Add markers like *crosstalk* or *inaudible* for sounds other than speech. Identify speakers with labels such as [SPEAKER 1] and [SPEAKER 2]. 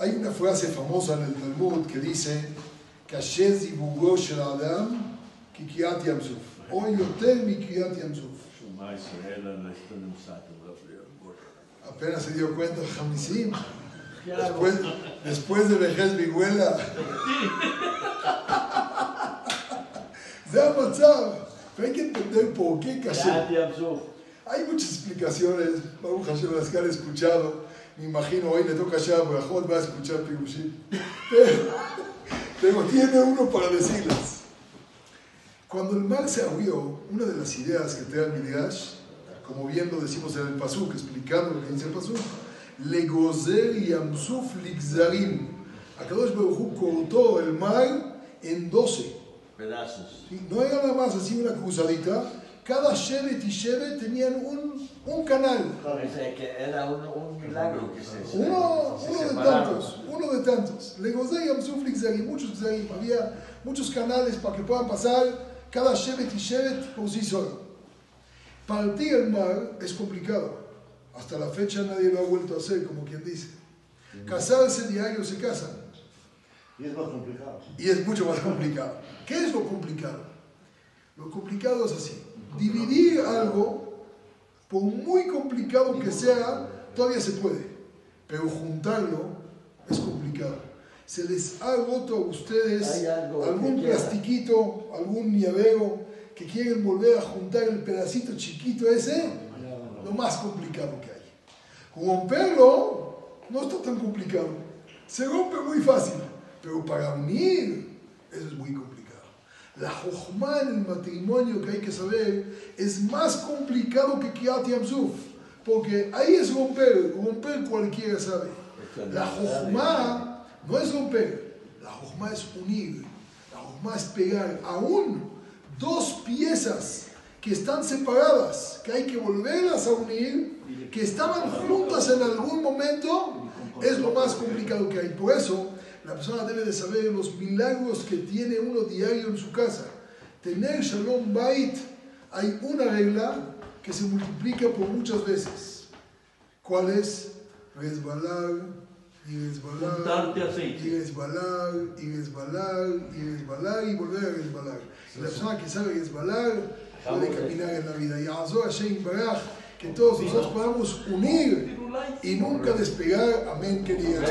[SPEAKER 1] Hay una frase famosa en el Talmud que dice que Adam Kikiat Yamsuf. Hoy Yoter Mikiat Yamsuf. Apenas se dio cuenta Jamisim. Después, después de vejez vihuela. Se ha pasado. Pero hay que entender por qué Kashem. Hay muchas explicaciones, Baruch Hashem las que han escuchado. Me imagino hoy le toca a Brajot, va a escuchar Pirushim. *laughs* Pero tiene uno para decirlas. Cuando el mal se abrió, una de las ideas que trae el Midrash, como bien lo decimos en el Pasuk, explicando lo que dice el Pasuk, Legozer Yamsuf Ligzarim. Akadosh Baruch cortó el mar en doce
[SPEAKER 2] pedazos.
[SPEAKER 1] No era nada más así una cruzadita. Cada Shevet y Shevet tenían un, un canal.
[SPEAKER 2] que era un, un milagro que se
[SPEAKER 1] Uno, uno de tantos, uno de tantos. Le muchos Había muchos canales para que puedan pasar cada Shevet y Shevet por sí solo. Partir el mar es complicado. Hasta la fecha nadie lo ha vuelto a hacer, como quien dice. Casarse diario se casan.
[SPEAKER 3] Y es más complicado.
[SPEAKER 1] Y es mucho más complicado. ¿Qué es lo complicado? Lo complicado es así. Dividir algo, por muy complicado que sea, todavía se puede. Pero juntarlo es complicado. ¿Se les ha roto a ustedes algún plastiquito, algún llavero que quieren volver a juntar el pedacito chiquito ese? Lo más complicado que hay. Romperlo no está tan complicado. Se rompe muy fácil. Pero para unir, eso es muy complicado. La jochma en el matrimonio que hay que saber es más complicado que Kiat Yamsuf. Porque ahí es romper, romper cualquiera sabe. La jochma no es romper, la jochma es unir, la jochma es pegar aún dos piezas que están separadas, que hay que volverlas a unir, que estaban juntas en algún momento, es lo más complicado que hay. Por eso, la persona debe de saber los milagros que tiene uno diario en su casa. Tener Shalom Bait, hay una regla que se multiplica por muchas veces. ¿Cuál es? Resbalar, y resbalar, y resbalar, y resbalar, y resbalar, y volver a resbalar. la persona que sabe resbalar puede caminar en la vida. Y Azor Hashem Baraj, que todos nosotros podamos unir y nunca despegar. Amén, queridos.